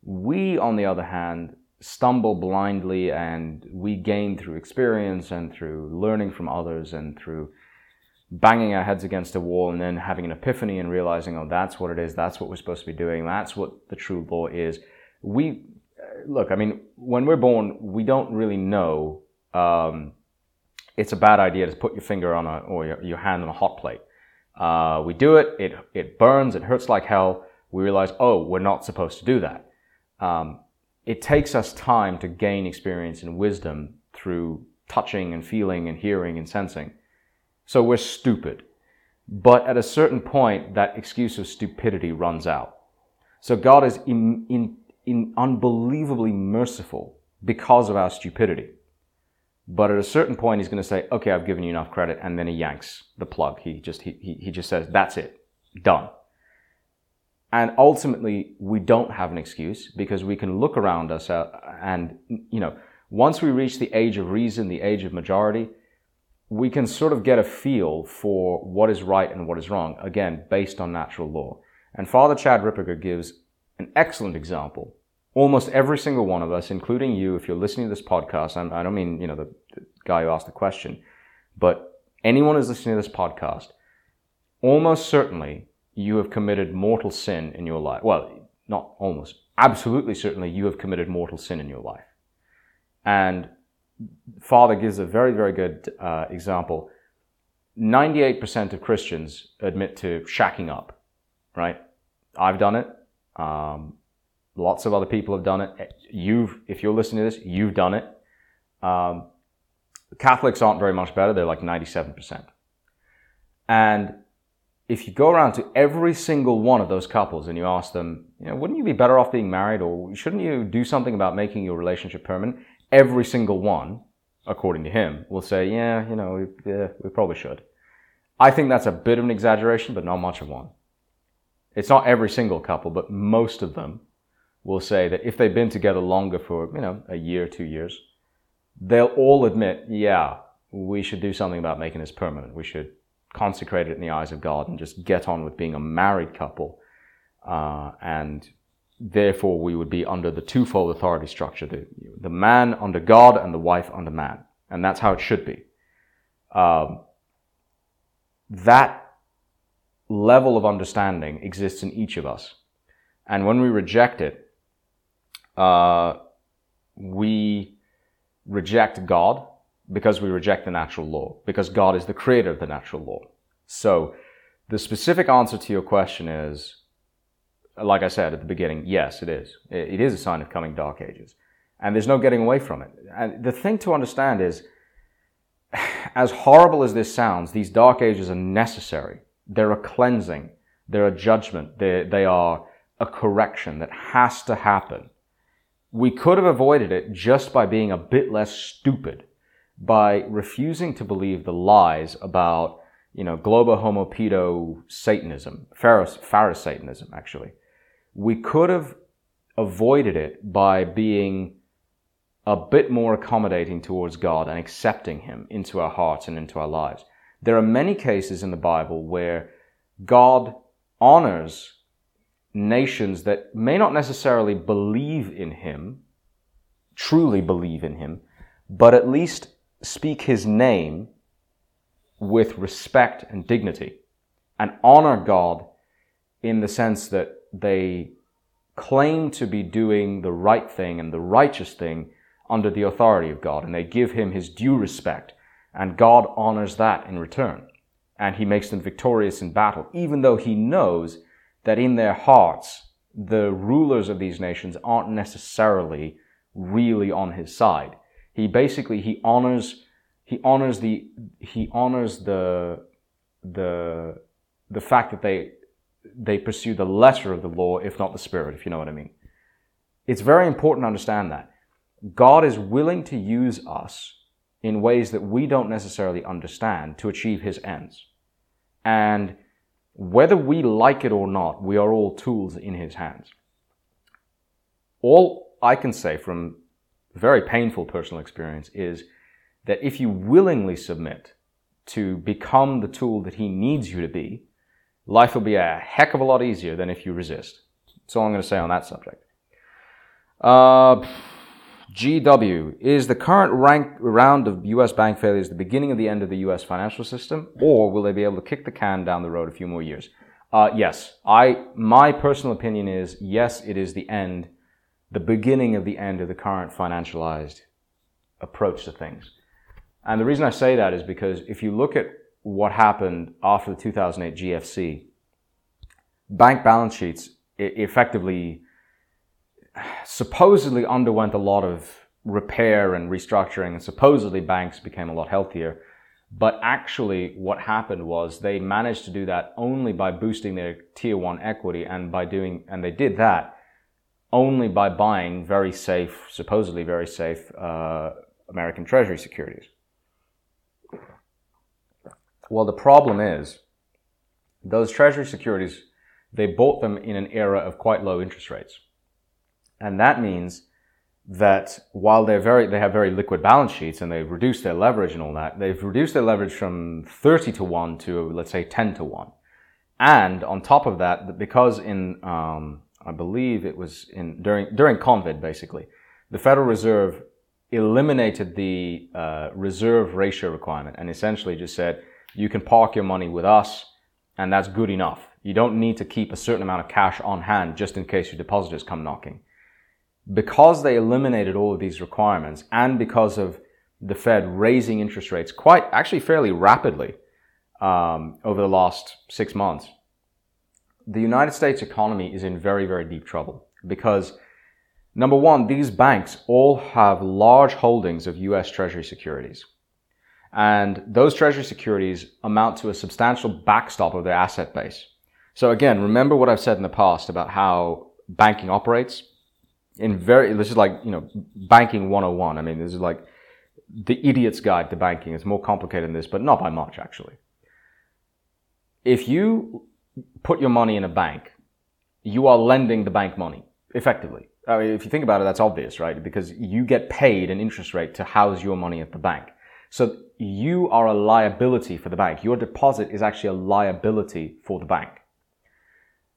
Speaker 1: We, on the other hand, stumble blindly and we gain through experience and through learning from others and through banging our heads against a wall and then having an epiphany and realizing, oh, that's what it is. That's what we're supposed to be doing. That's what the true law is. We, look, I mean, when we're born, we don't really know, um, it's a bad idea to put your finger on a, or your, your hand on a hot plate. Uh, we do it, it, it burns, it hurts like hell. We realize, oh, we're not supposed to do that. Um, it takes us time to gain experience and wisdom through touching and feeling and hearing and sensing. So we're stupid. But at a certain point, that excuse of stupidity runs out. So God is in, in, in unbelievably merciful because of our stupidity. But at a certain point, he's going to say, okay, I've given you enough credit. And then he yanks the plug. He just, he, he just says, that's it. Done. And ultimately, we don't have an excuse because we can look around us uh, and, you know, once we reach the age of reason, the age of majority, we can sort of get a feel for what is right and what is wrong, again, based on natural law. And Father Chad Ripperger gives an excellent example. Almost every single one of us, including you, if you're listening to this podcast, I don't mean, you know, the, the guy who asked the question, but anyone who's listening to this podcast, almost certainly you have committed mortal sin in your life. Well, not almost, absolutely certainly you have committed mortal sin in your life. And Father gives a very, very good uh, example. 98% of Christians admit to shacking up, right? I've done it. Um, lots of other people have done it. You've, if you're listening to this, you've done it. Um, Catholics aren't very much better. They're like 97%. And if you go around to every single one of those couples and you ask them, you know, wouldn't you be better off being married or shouldn't you do something about making your relationship permanent? Every single one, according to him, will say, yeah, you know, we, yeah, we probably should. I think that's a bit of an exaggeration, but not much of one. It's not every single couple, but most of them will say that if they've been together longer for, you know, a year, two years, they'll all admit, yeah, we should do something about making this permanent. We should consecrate it in the eyes of God and just get on with being a married couple uh, and therefore we would be under the twofold authority structure the, the man under God and the wife under man. And that's how it should be. Um, that level of understanding exists in each of us. And when we reject it, uh, we reject God because we reject the natural law, because God is the creator of the natural law. So the specific answer to your question is like I said at the beginning, yes, it is. It is a sign of coming dark ages. And there's no getting away from it. And the thing to understand is, as horrible as this sounds, these dark ages are necessary. They're a cleansing. They're a judgment. They're, they are a correction that has to happen. We could have avoided it just by being a bit less stupid, by refusing to believe the lies about, you know, globo homo pedo Satanism, Pharaoh, Satanism, actually we could have avoided it by being a bit more accommodating towards God and accepting Him into our hearts and into our lives. There are many cases in the Bible where God honors nations that may not necessarily believe in Him, truly believe in Him, but at least speak His name with respect and dignity and honor God in the sense that they claim to be doing the right thing and the righteous thing under the authority of God, and they give him his due respect, and God honors that in return. And he makes them victorious in battle, even though he knows that in their hearts, the rulers of these nations aren't necessarily really on his side. He basically, he honors, he honors the, he honors the, the, the fact that they, they pursue the letter of the law, if not the spirit, if you know what I mean. It's very important to understand that. God is willing to use us in ways that we don't necessarily understand to achieve his ends. And whether we like it or not, we are all tools in his hands. All I can say from very painful personal experience is that if you willingly submit to become the tool that he needs you to be, life will be a heck of a lot easier than if you resist. That's all I'm going to say on that subject. Uh, GW, is the current rank, round of US bank failures the beginning of the end of the US financial system, or will they be able to kick the can down the road a few more years? Uh, yes, I, my personal opinion is yes, it is the end, the beginning of the end of the current financialized approach to things. And the reason I say that is because if you look at what happened after the 2008 GFC, bank balance sheets effectively supposedly underwent a lot of repair and restructuring, and supposedly banks became a lot healthier. But actually, what happened was they managed to do that only by boosting their tier one equity, and by doing, and they did that only by buying very safe, supposedly very safe uh, American Treasury securities. Well, the problem is those Treasury securities, they bought them in an era of quite low interest rates. And that means that while they're very, they have very liquid balance sheets and they've reduced their leverage and all that, they've reduced their leverage from 30 to 1 to, let's say, 10 to 1. And on top of that, because in, um, I believe it was in, during, during COVID, basically, the Federal Reserve eliminated the uh, reserve ratio requirement and essentially just said, you can park your money with us and that's good enough. You don't need to keep a certain amount of cash on hand just in case your depositors come knocking because they eliminated all of these requirements and because of the Fed raising interest rates quite actually fairly rapidly um, over the last six months, the United States economy is in very, very deep trouble because number one, these banks all have large holdings of US Treasury securities. And those Treasury securities amount to a substantial backstop of their asset base. So again, remember what I've said in the past about how banking operates. In very this is like you know banking 101 i mean this is like the idiot's guide to banking. It's more complicated than this but not by much actually. If you put your money in a bank you are lending the bank money effectively. I mean, if you think about it that's obvious right? Because you get paid an interest rate to house your money at the bank so you are a liability for the bank your deposit is actually a liability for the bank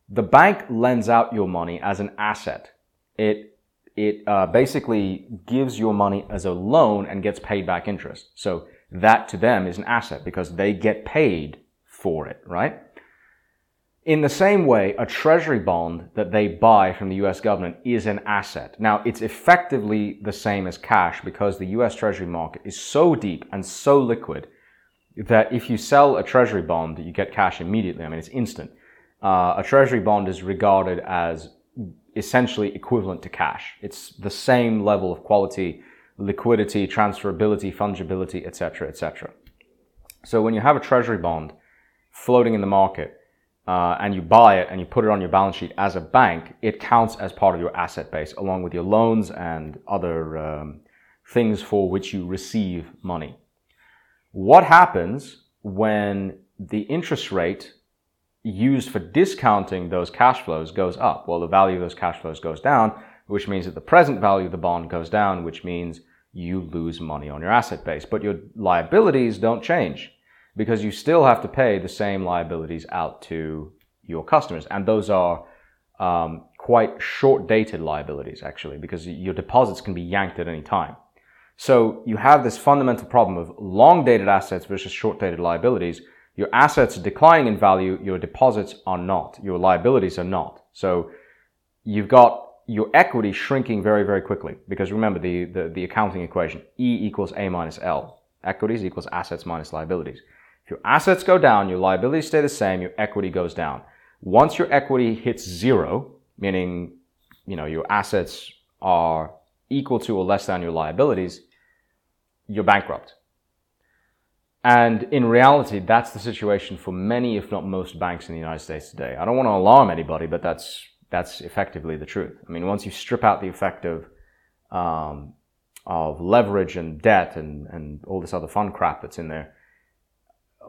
Speaker 1: the bank lends out your money as an asset it it uh, basically gives your money as a loan and gets paid back interest. So that to them is an asset because they get paid for it, right? In the same way, a treasury bond that they buy from the US government is an asset. Now, it's effectively the same as cash because the US treasury market is so deep and so liquid that if you sell a treasury bond, you get cash immediately. I mean, it's instant. Uh, a treasury bond is regarded as essentially equivalent to cash. It's the same level of quality, liquidity, transferability, fungibility, etc., etc. So when you have a treasury bond floating in the market uh, and you buy it and you put it on your balance sheet as a bank, it counts as part of your asset base along with your loans and other um, things for which you receive money. What happens when the interest rate used for discounting those cash flows goes up. Well, the value of those cash flows goes down, which means that the present value of the bond goes down, which means you lose money on your asset base. But your liabilities don't change because you still have to pay the same liabilities out to your customers. And those are um, quite short dated liabilities, actually, because your deposits can be yanked at any time. So you have this fundamental problem of long dated assets versus short dated liabilities. Your assets are declining in value, your deposits are not, your liabilities are not. So you've got your equity shrinking very, very quickly because remember the, the, the accounting equation E equals A minus L. Equities equals assets minus liabilities. If your assets go down, your liabilities stay the same, your equity goes down. Once your equity hits zero, meaning, you know, your assets are equal to or less than your liabilities, you're bankrupt. And in reality, that's the situation for many, if not most banks in the United States today. I don't want to alarm anybody, but that's, that's effectively the truth. I mean, once you strip out the effect of, um, of leverage and debt and, and all this other fun crap that's in there,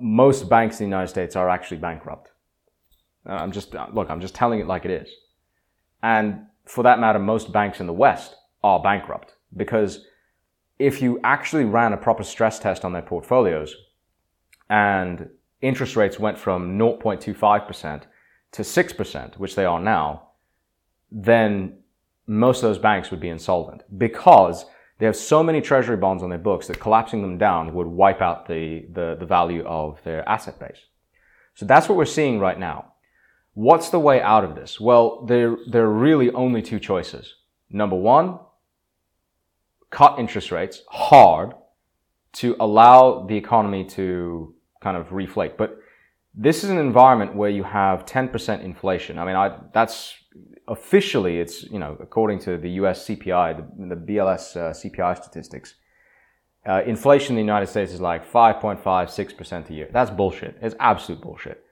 Speaker 1: most banks in the United States are actually bankrupt. Uh, I'm just, uh, look, I'm just telling it like it is. And for that matter, most banks in the West are bankrupt because if you actually ran a proper stress test on their portfolios and interest rates went from 0.25% to 6%, which they are now, then most of those banks would be insolvent because they have so many treasury bonds on their books that collapsing them down would wipe out the, the, the value of their asset base. So that's what we're seeing right now. What's the way out of this? Well, there, there are really only two choices. Number one, cut interest rates hard to allow the economy to kind of reflate. But this is an environment where you have 10% inflation. I mean, I, that's officially, it's, you know, according to the US CPI, the, the BLS uh, CPI statistics, uh, inflation in the United States is like 5.5, 6% a year. That's bullshit. It's absolute bullshit.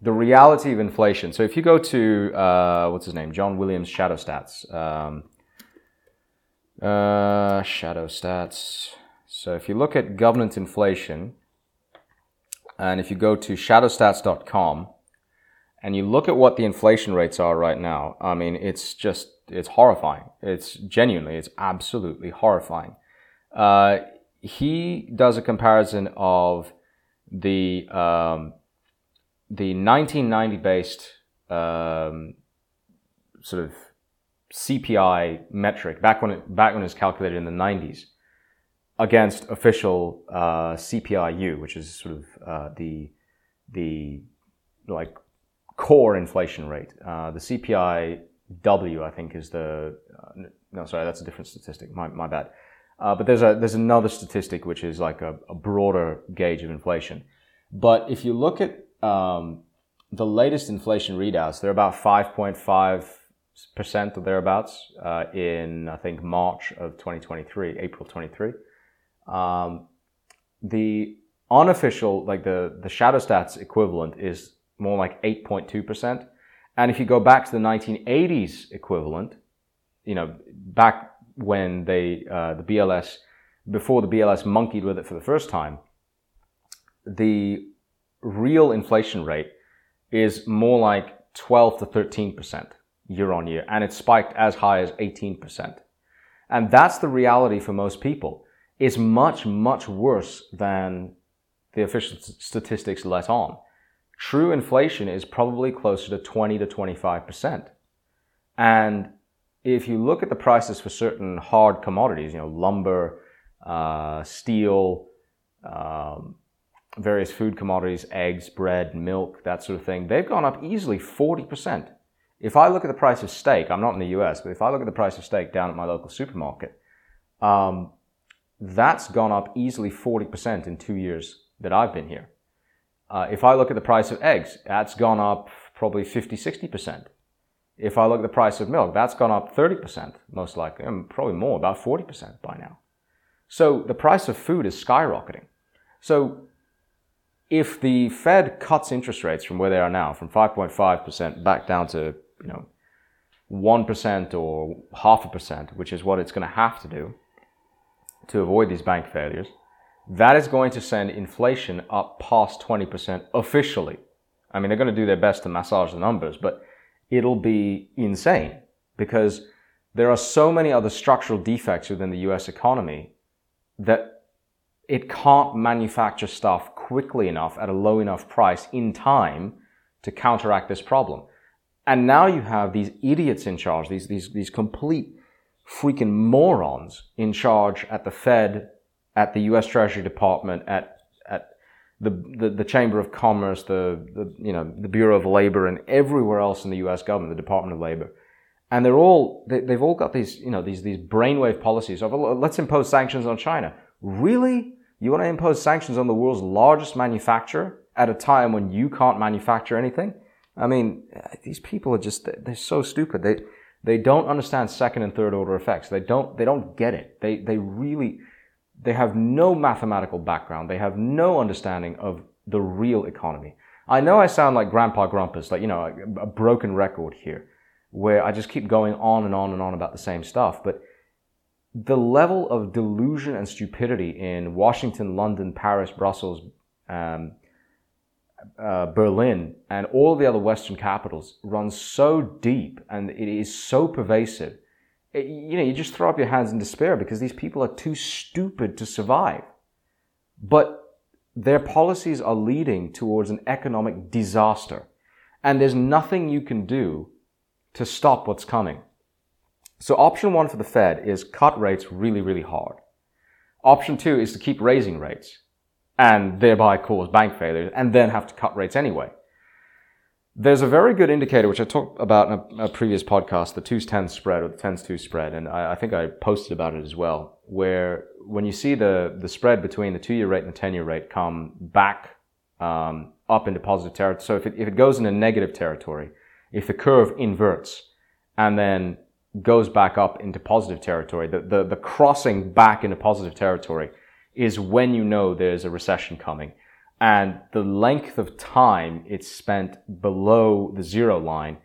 Speaker 1: The reality of inflation. So if you go to, uh, what's his name? John Williams Shadow Stats. Um, uh, shadow stats. So if you look at government inflation, and if you go to shadowstats.com, and you look at what the inflation rates are right now, I mean, it's just, it's horrifying. It's genuinely, it's absolutely horrifying. Uh, he does a comparison of the, um, the 1990 based, um, sort of CPI metric back when it, back when it was calculated in the 90s against official uh, CPIU, which is sort of uh, the the like core inflation rate. Uh, the CPIW, I think, is the uh, no, sorry, that's a different statistic. My, my bad. Uh, but there's a there's another statistic which is like a, a broader gauge of inflation. But if you look at um, the latest inflation readouts, they're about 5.5 percent or thereabouts uh, in I think March of 2023, April 23. Um, the unofficial, like the the shadow stats equivalent, is more like 8.2 percent. And if you go back to the 1980s equivalent, you know, back when they uh, the BLS before the BLS monkeyed with it for the first time, the real inflation rate is more like 12 to 13 percent year on year, and it spiked as high as 18%. And that's the reality for most people. It's much, much worse than the official statistics let on. True inflation is probably closer to 20 to 25%. And if you look at the prices for certain hard commodities, you know, lumber, uh, steel, um, various food commodities, eggs, bread, milk, that sort of thing, they've gone up easily 40%. If I look at the price of steak, I'm not in the US, but if I look at the price of steak down at my local supermarket, um, that's gone up easily 40% in two years that I've been here. Uh, if I look at the price of eggs, that's gone up probably 50, 60%. If I look at the price of milk, that's gone up 30%, most likely, and probably more, about 40% by now. So the price of food is skyrocketing. So if the Fed cuts interest rates from where they are now, from 5.5% back down to you know, 1% or half a percent, which is what it's going to have to do to avoid these bank failures, that is going to send inflation up past 20% officially. I mean, they're going to do their best to massage the numbers, but it'll be insane because there are so many other structural defects within the US economy that it can't manufacture stuff quickly enough at a low enough price in time to counteract this problem. And now you have these idiots in charge, these, these, these complete freaking morons in charge at the Fed, at the US Treasury Department, at, at the, the, the Chamber of Commerce, the, the, you know, the Bureau of Labor, and everywhere else in the US government, the Department of Labor. And they're all, they, they've all got these, you know, these, these brainwave policies of, let's impose sanctions on China. Really? You want to impose sanctions on the world's largest manufacturer at a time when you can't manufacture anything? I mean, these people are just, they're so stupid. They, they don't understand second and third order effects. They don't, they don't get it. They, they really, they have no mathematical background. They have no understanding of the real economy. I know I sound like Grandpa Grumpus, like, you know, a, a broken record here, where I just keep going on and on and on about the same stuff. But the level of delusion and stupidity in Washington, London, Paris, Brussels, um, uh, Berlin, and all the other Western capitals runs so deep and it is so pervasive. It, you know, you just throw up your hands in despair because these people are too stupid to survive. But their policies are leading towards an economic disaster. And there's nothing you can do to stop what's coming. So option one for the Fed is cut rates really, really hard. Option two is to keep raising rates and thereby cause bank failures and then have to cut rates anyway. There's a very good indicator, which I talked about in a, a previous podcast, the 2's 10 spread or the 10's 2 spread. And I, I, think I posted about it as well, where when you see the, the spread between the two year rate and the 10 year rate come back um, up into positive territory. So if it, if it goes into negative territory, if the curve inverts and then goes back up into positive territory, the, the, the crossing back into positive territory is when you know there's a recession coming. And the length of time it's spent below the zero line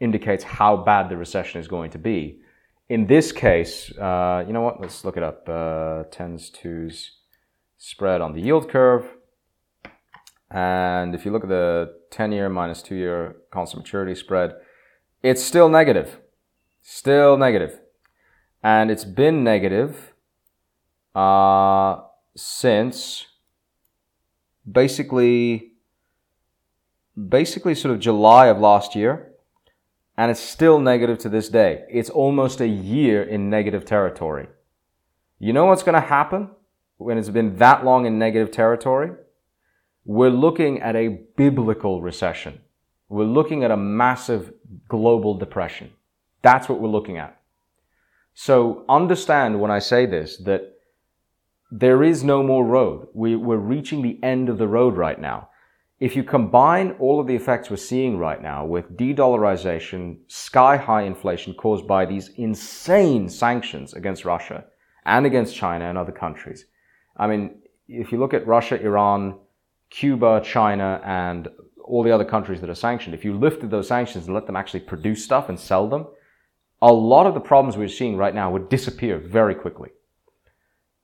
Speaker 1: indicates how bad the recession is going to be. In this case, uh, you know what? Let's look it up. Uh, tens, twos spread on the yield curve. And if you look at the 10 year minus 2 year constant maturity spread, it's still negative. Still negative. And it's been negative uh, since basically basically sort of July of last year and it's still negative to this day. It's almost a year in negative territory. You know what's going to happen when it's been that long in negative territory? We're looking at a biblical recession. We're looking at a massive global depression. That's what we're looking at. So understand when I say this that there is no more road. We, we're reaching the end of the road right now. If you combine all of the effects we're seeing right now with de-dollarization, sky high inflation caused by these insane sanctions against Russia and against China and other countries. I mean, if you look at Russia, Iran, Cuba, China, and all the other countries that are sanctioned, if you lifted those sanctions and let them actually produce stuff and sell them, a lot of the problems we're seeing right now would disappear very quickly.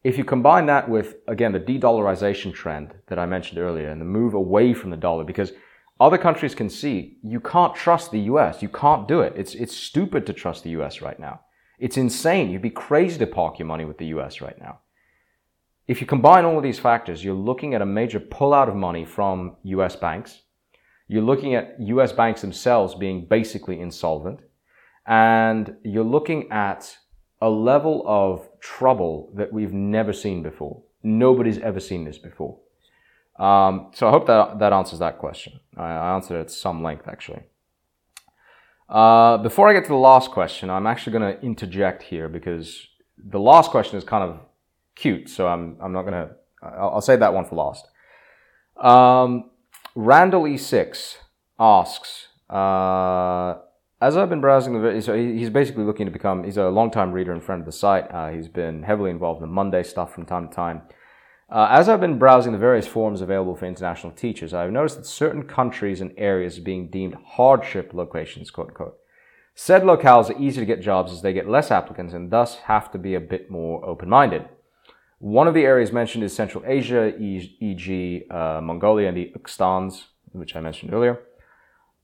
Speaker 1: If you combine that with, again, the de-dollarization trend that I mentioned earlier and the move away from the dollar, because other countries can see you can't trust the US. You can't do it. It's, it's stupid to trust the US right now. It's insane. You'd be crazy to park your money with the US right now. If you combine all of these factors, you're looking at a major pullout of money from US banks. You're looking at US banks themselves being basically insolvent. And you're looking at a level of trouble that we've never seen before. Nobody's ever seen this before. Um, so I hope that that answers that question. I, answered it at some length, actually. Uh, before I get to the last question, I'm actually going to interject here because the last question is kind of cute, so I'm I'm not going to. I'll, I'll save that one for last. Um, Randall E6 asks, uh, as I've been browsing the, so he's basically looking to become, he's a long-time reader and friend of the site. Uh, he's been heavily involved in Monday stuff from time to time. Uh, as I've been browsing the various forums available for international teachers, I've noticed that certain countries and areas are being deemed hardship locations, quote unquote. Said locales are easy to get jobs as they get less applicants and thus have to be a bit more open-minded. One of the areas mentioned is Central Asia, e.g., uh, Mongolia and the Ukstans, which I mentioned earlier.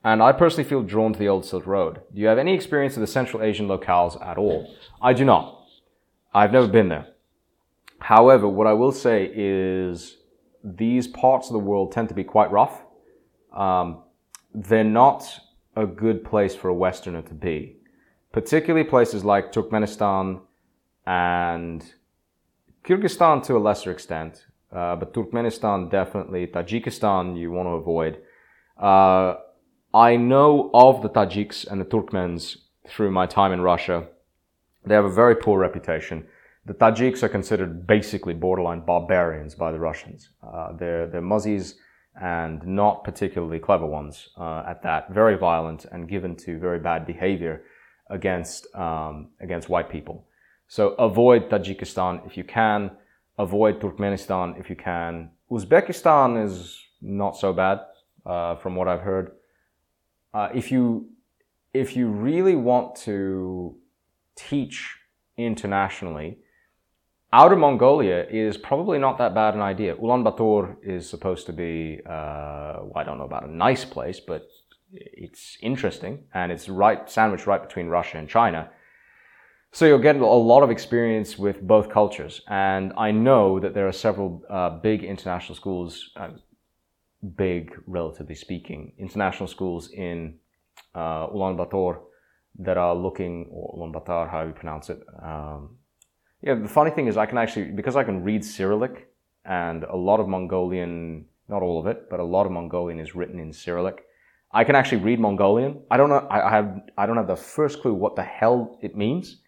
Speaker 2: And I personally feel drawn to the Old Silk Road. Do you have any experience of the Central Asian locales at all? I do not. I've never been there. However, what I will say is these parts of the world tend to be quite rough. Um, they're not a good place for a Westerner to be, particularly places like Turkmenistan and Kyrgyzstan to a lesser extent, uh, but Turkmenistan definitely. Tajikistan you want to avoid. Uh, I know of the Tajiks and the Turkmens through my time in Russia. They have a very poor reputation. The Tajiks are considered basically borderline barbarians by the Russians. Uh, they're, they're muzzies and not particularly clever ones uh, at that. Very violent and given to very bad behavior against, um, against white people. So avoid Tajikistan if you can. Avoid Turkmenistan if you can. Uzbekistan is not so bad, uh, from what I've heard. Uh, if you if you really want to teach internationally, Outer Mongolia is probably not that bad an idea. Ulaanbaatar is supposed to be, uh, well, I don't know about a nice place, but it's interesting and it's right sandwiched right between Russia and China. So you'll get a lot of experience with both cultures. And I know that there are several uh, big international schools, uh, big relatively speaking, international schools in uh, Ulaanbaatar that are looking, or Ulaanbaatar, how you pronounce it, um, yeah, the funny thing is I can actually, because I can read Cyrillic and a lot of Mongolian, not all of it, but a lot of Mongolian is written in Cyrillic. I can actually read Mongolian. I don't know, I have, I don't have the first clue what the hell it means,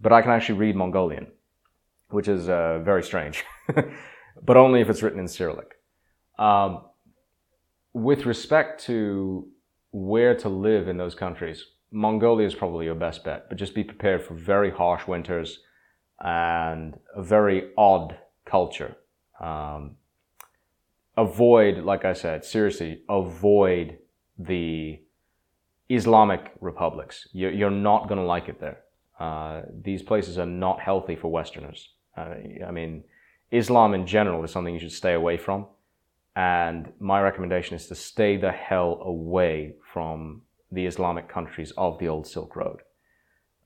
Speaker 2: but I can actually read Mongolian, which is uh, very strange, but only if it's written in Cyrillic. Um, with respect to where to live in those countries, Mongolia is probably your best bet, but just be prepared for very harsh winters and a very odd culture. Um, avoid, like I said, seriously, avoid the Islamic republics. You're, not going to like it there. Uh, these places are not healthy for Westerners. Uh, I mean, Islam in general is something you should stay away from. And my recommendation is to stay the hell away from the Islamic countries of the old Silk Road.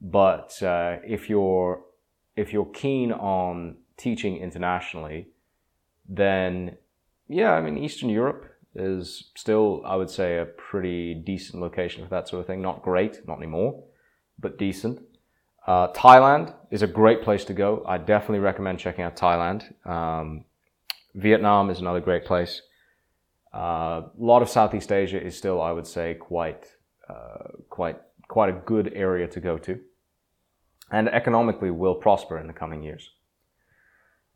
Speaker 2: But uh, if you're if you're keen on teaching internationally, then yeah, I mean, Eastern Europe is still, I would say, a pretty decent location for that sort of thing. Not great, not anymore, but decent. Uh, Thailand is a great place to go. I definitely recommend checking out Thailand. Um, Vietnam is another great place. Uh, a lot of Southeast Asia is still, I would say, quite, uh, quite, quite a good area to go to and economically will prosper in the coming years.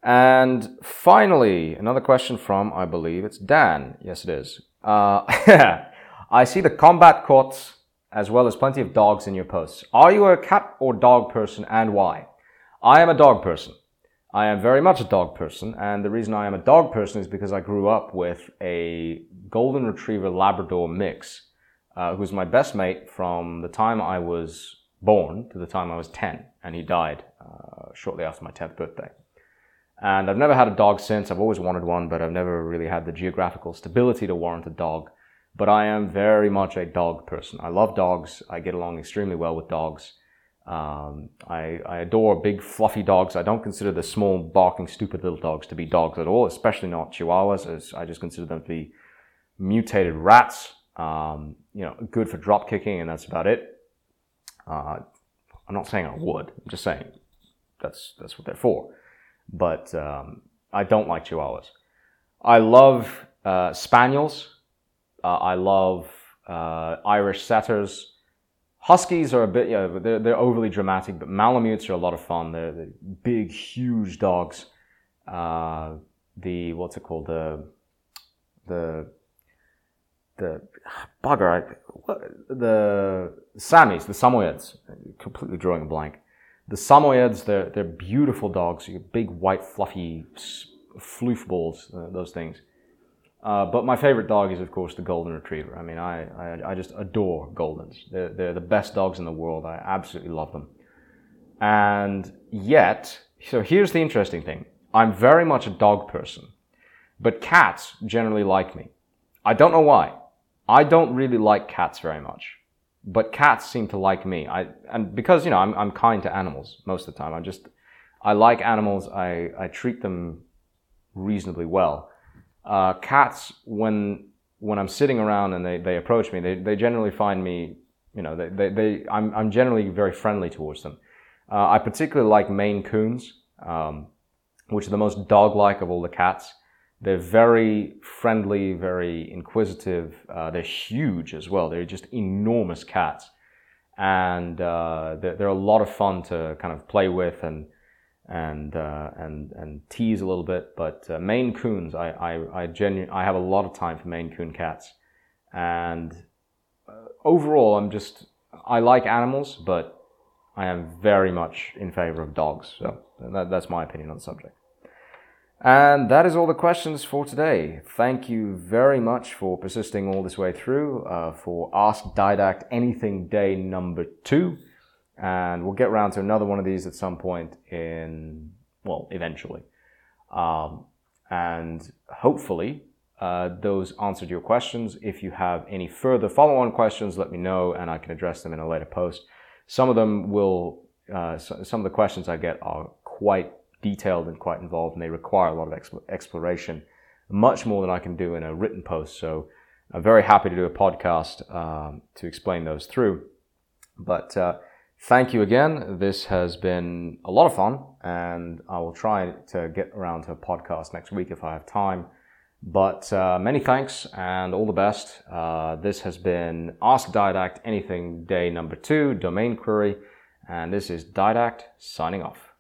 Speaker 2: And finally, another question from, I believe it's Dan. Yes, it is. Uh, I see the combat courts as well as plenty of dogs in your posts. Are you a cat or dog person and why? I am a dog person. I am very much a dog person, and the reason I am a dog person is because I grew up with a golden retriever Labrador mix, uh, who's my best mate from the time I was born to the time I was 10, and he died uh, shortly after my 10th birthday. And I've never had a dog since. I've always wanted one, but I've never really had the geographical stability to warrant a dog. But I am very much a dog person. I love dogs. I get along extremely well with dogs. Um, I, I adore big fluffy dogs. I don't consider the small barking stupid little dogs to be dogs at all, especially not chihuahuas. As I just consider them to be mutated rats. Um, you know, good for drop kicking, and that's about it. Uh, I'm not saying I would. I'm just saying that's that's what they're for. But um, I don't like Chihuahuas. I love uh, Spaniels. Uh, I love uh, Irish setters. Huskies are a bit, yeah, they're, they're overly dramatic, but Malamutes are a lot of fun. They're, they're big, huge dogs. Uh, the, what's it called? The, the the bugger, I, the Samis, the Samoyeds, completely drawing a blank. The Samoyeds, they're, they're beautiful dogs, big, white, fluffy floofballs, uh, those things. Uh, but my favorite dog is, of course, the Golden Retriever. I mean, I, I, I, just adore Goldens. They're, they're the best dogs in the world. I absolutely love them. And yet, so here's the interesting thing I'm very much a dog person, but cats generally like me. I don't know why. I don't really like cats very much, but cats seem to like me. I and because you know I'm I'm kind to animals most of the time. I just I like animals. I I treat them reasonably well. Uh, cats when when I'm sitting around and they, they approach me, they, they generally find me, you know, they, they, they I'm, I'm generally very friendly towards them. Uh, I particularly like Maine Coons, um, which are the most dog-like of all the cats. They're very friendly, very inquisitive. Uh, they're huge as well. They're just enormous cats. And uh, they're, they're, a lot of fun to kind of play with and, and, uh, and, and tease a little bit. But uh, Maine Coons, I, I, I, genu- I have a lot of time for Maine Coon cats. And uh, overall, I'm just, I like animals, but I am very much in favor of dogs. So that, that's my opinion on the subject. And that is all the questions for today. Thank you very much for persisting all this way through uh, for Ask Didact Anything Day number two. And we'll get around to another one of these at some point in, well, eventually. Um, and hopefully, uh, those answered your questions. If you have any further follow on questions, let me know and I can address them in a later post. Some of them will, uh, some of the questions I get are quite detailed and quite involved, and they require a lot of exploration, much more than I can do in a written post. So I'm very happy to do a podcast um, to explain those through. But uh, thank you again. This has been a lot of fun, and I will try to get around to a podcast next week if I have time. But uh, many thanks and all the best. Uh, this has been Ask Didact Anything Day number two, domain query, and this is Didact signing off.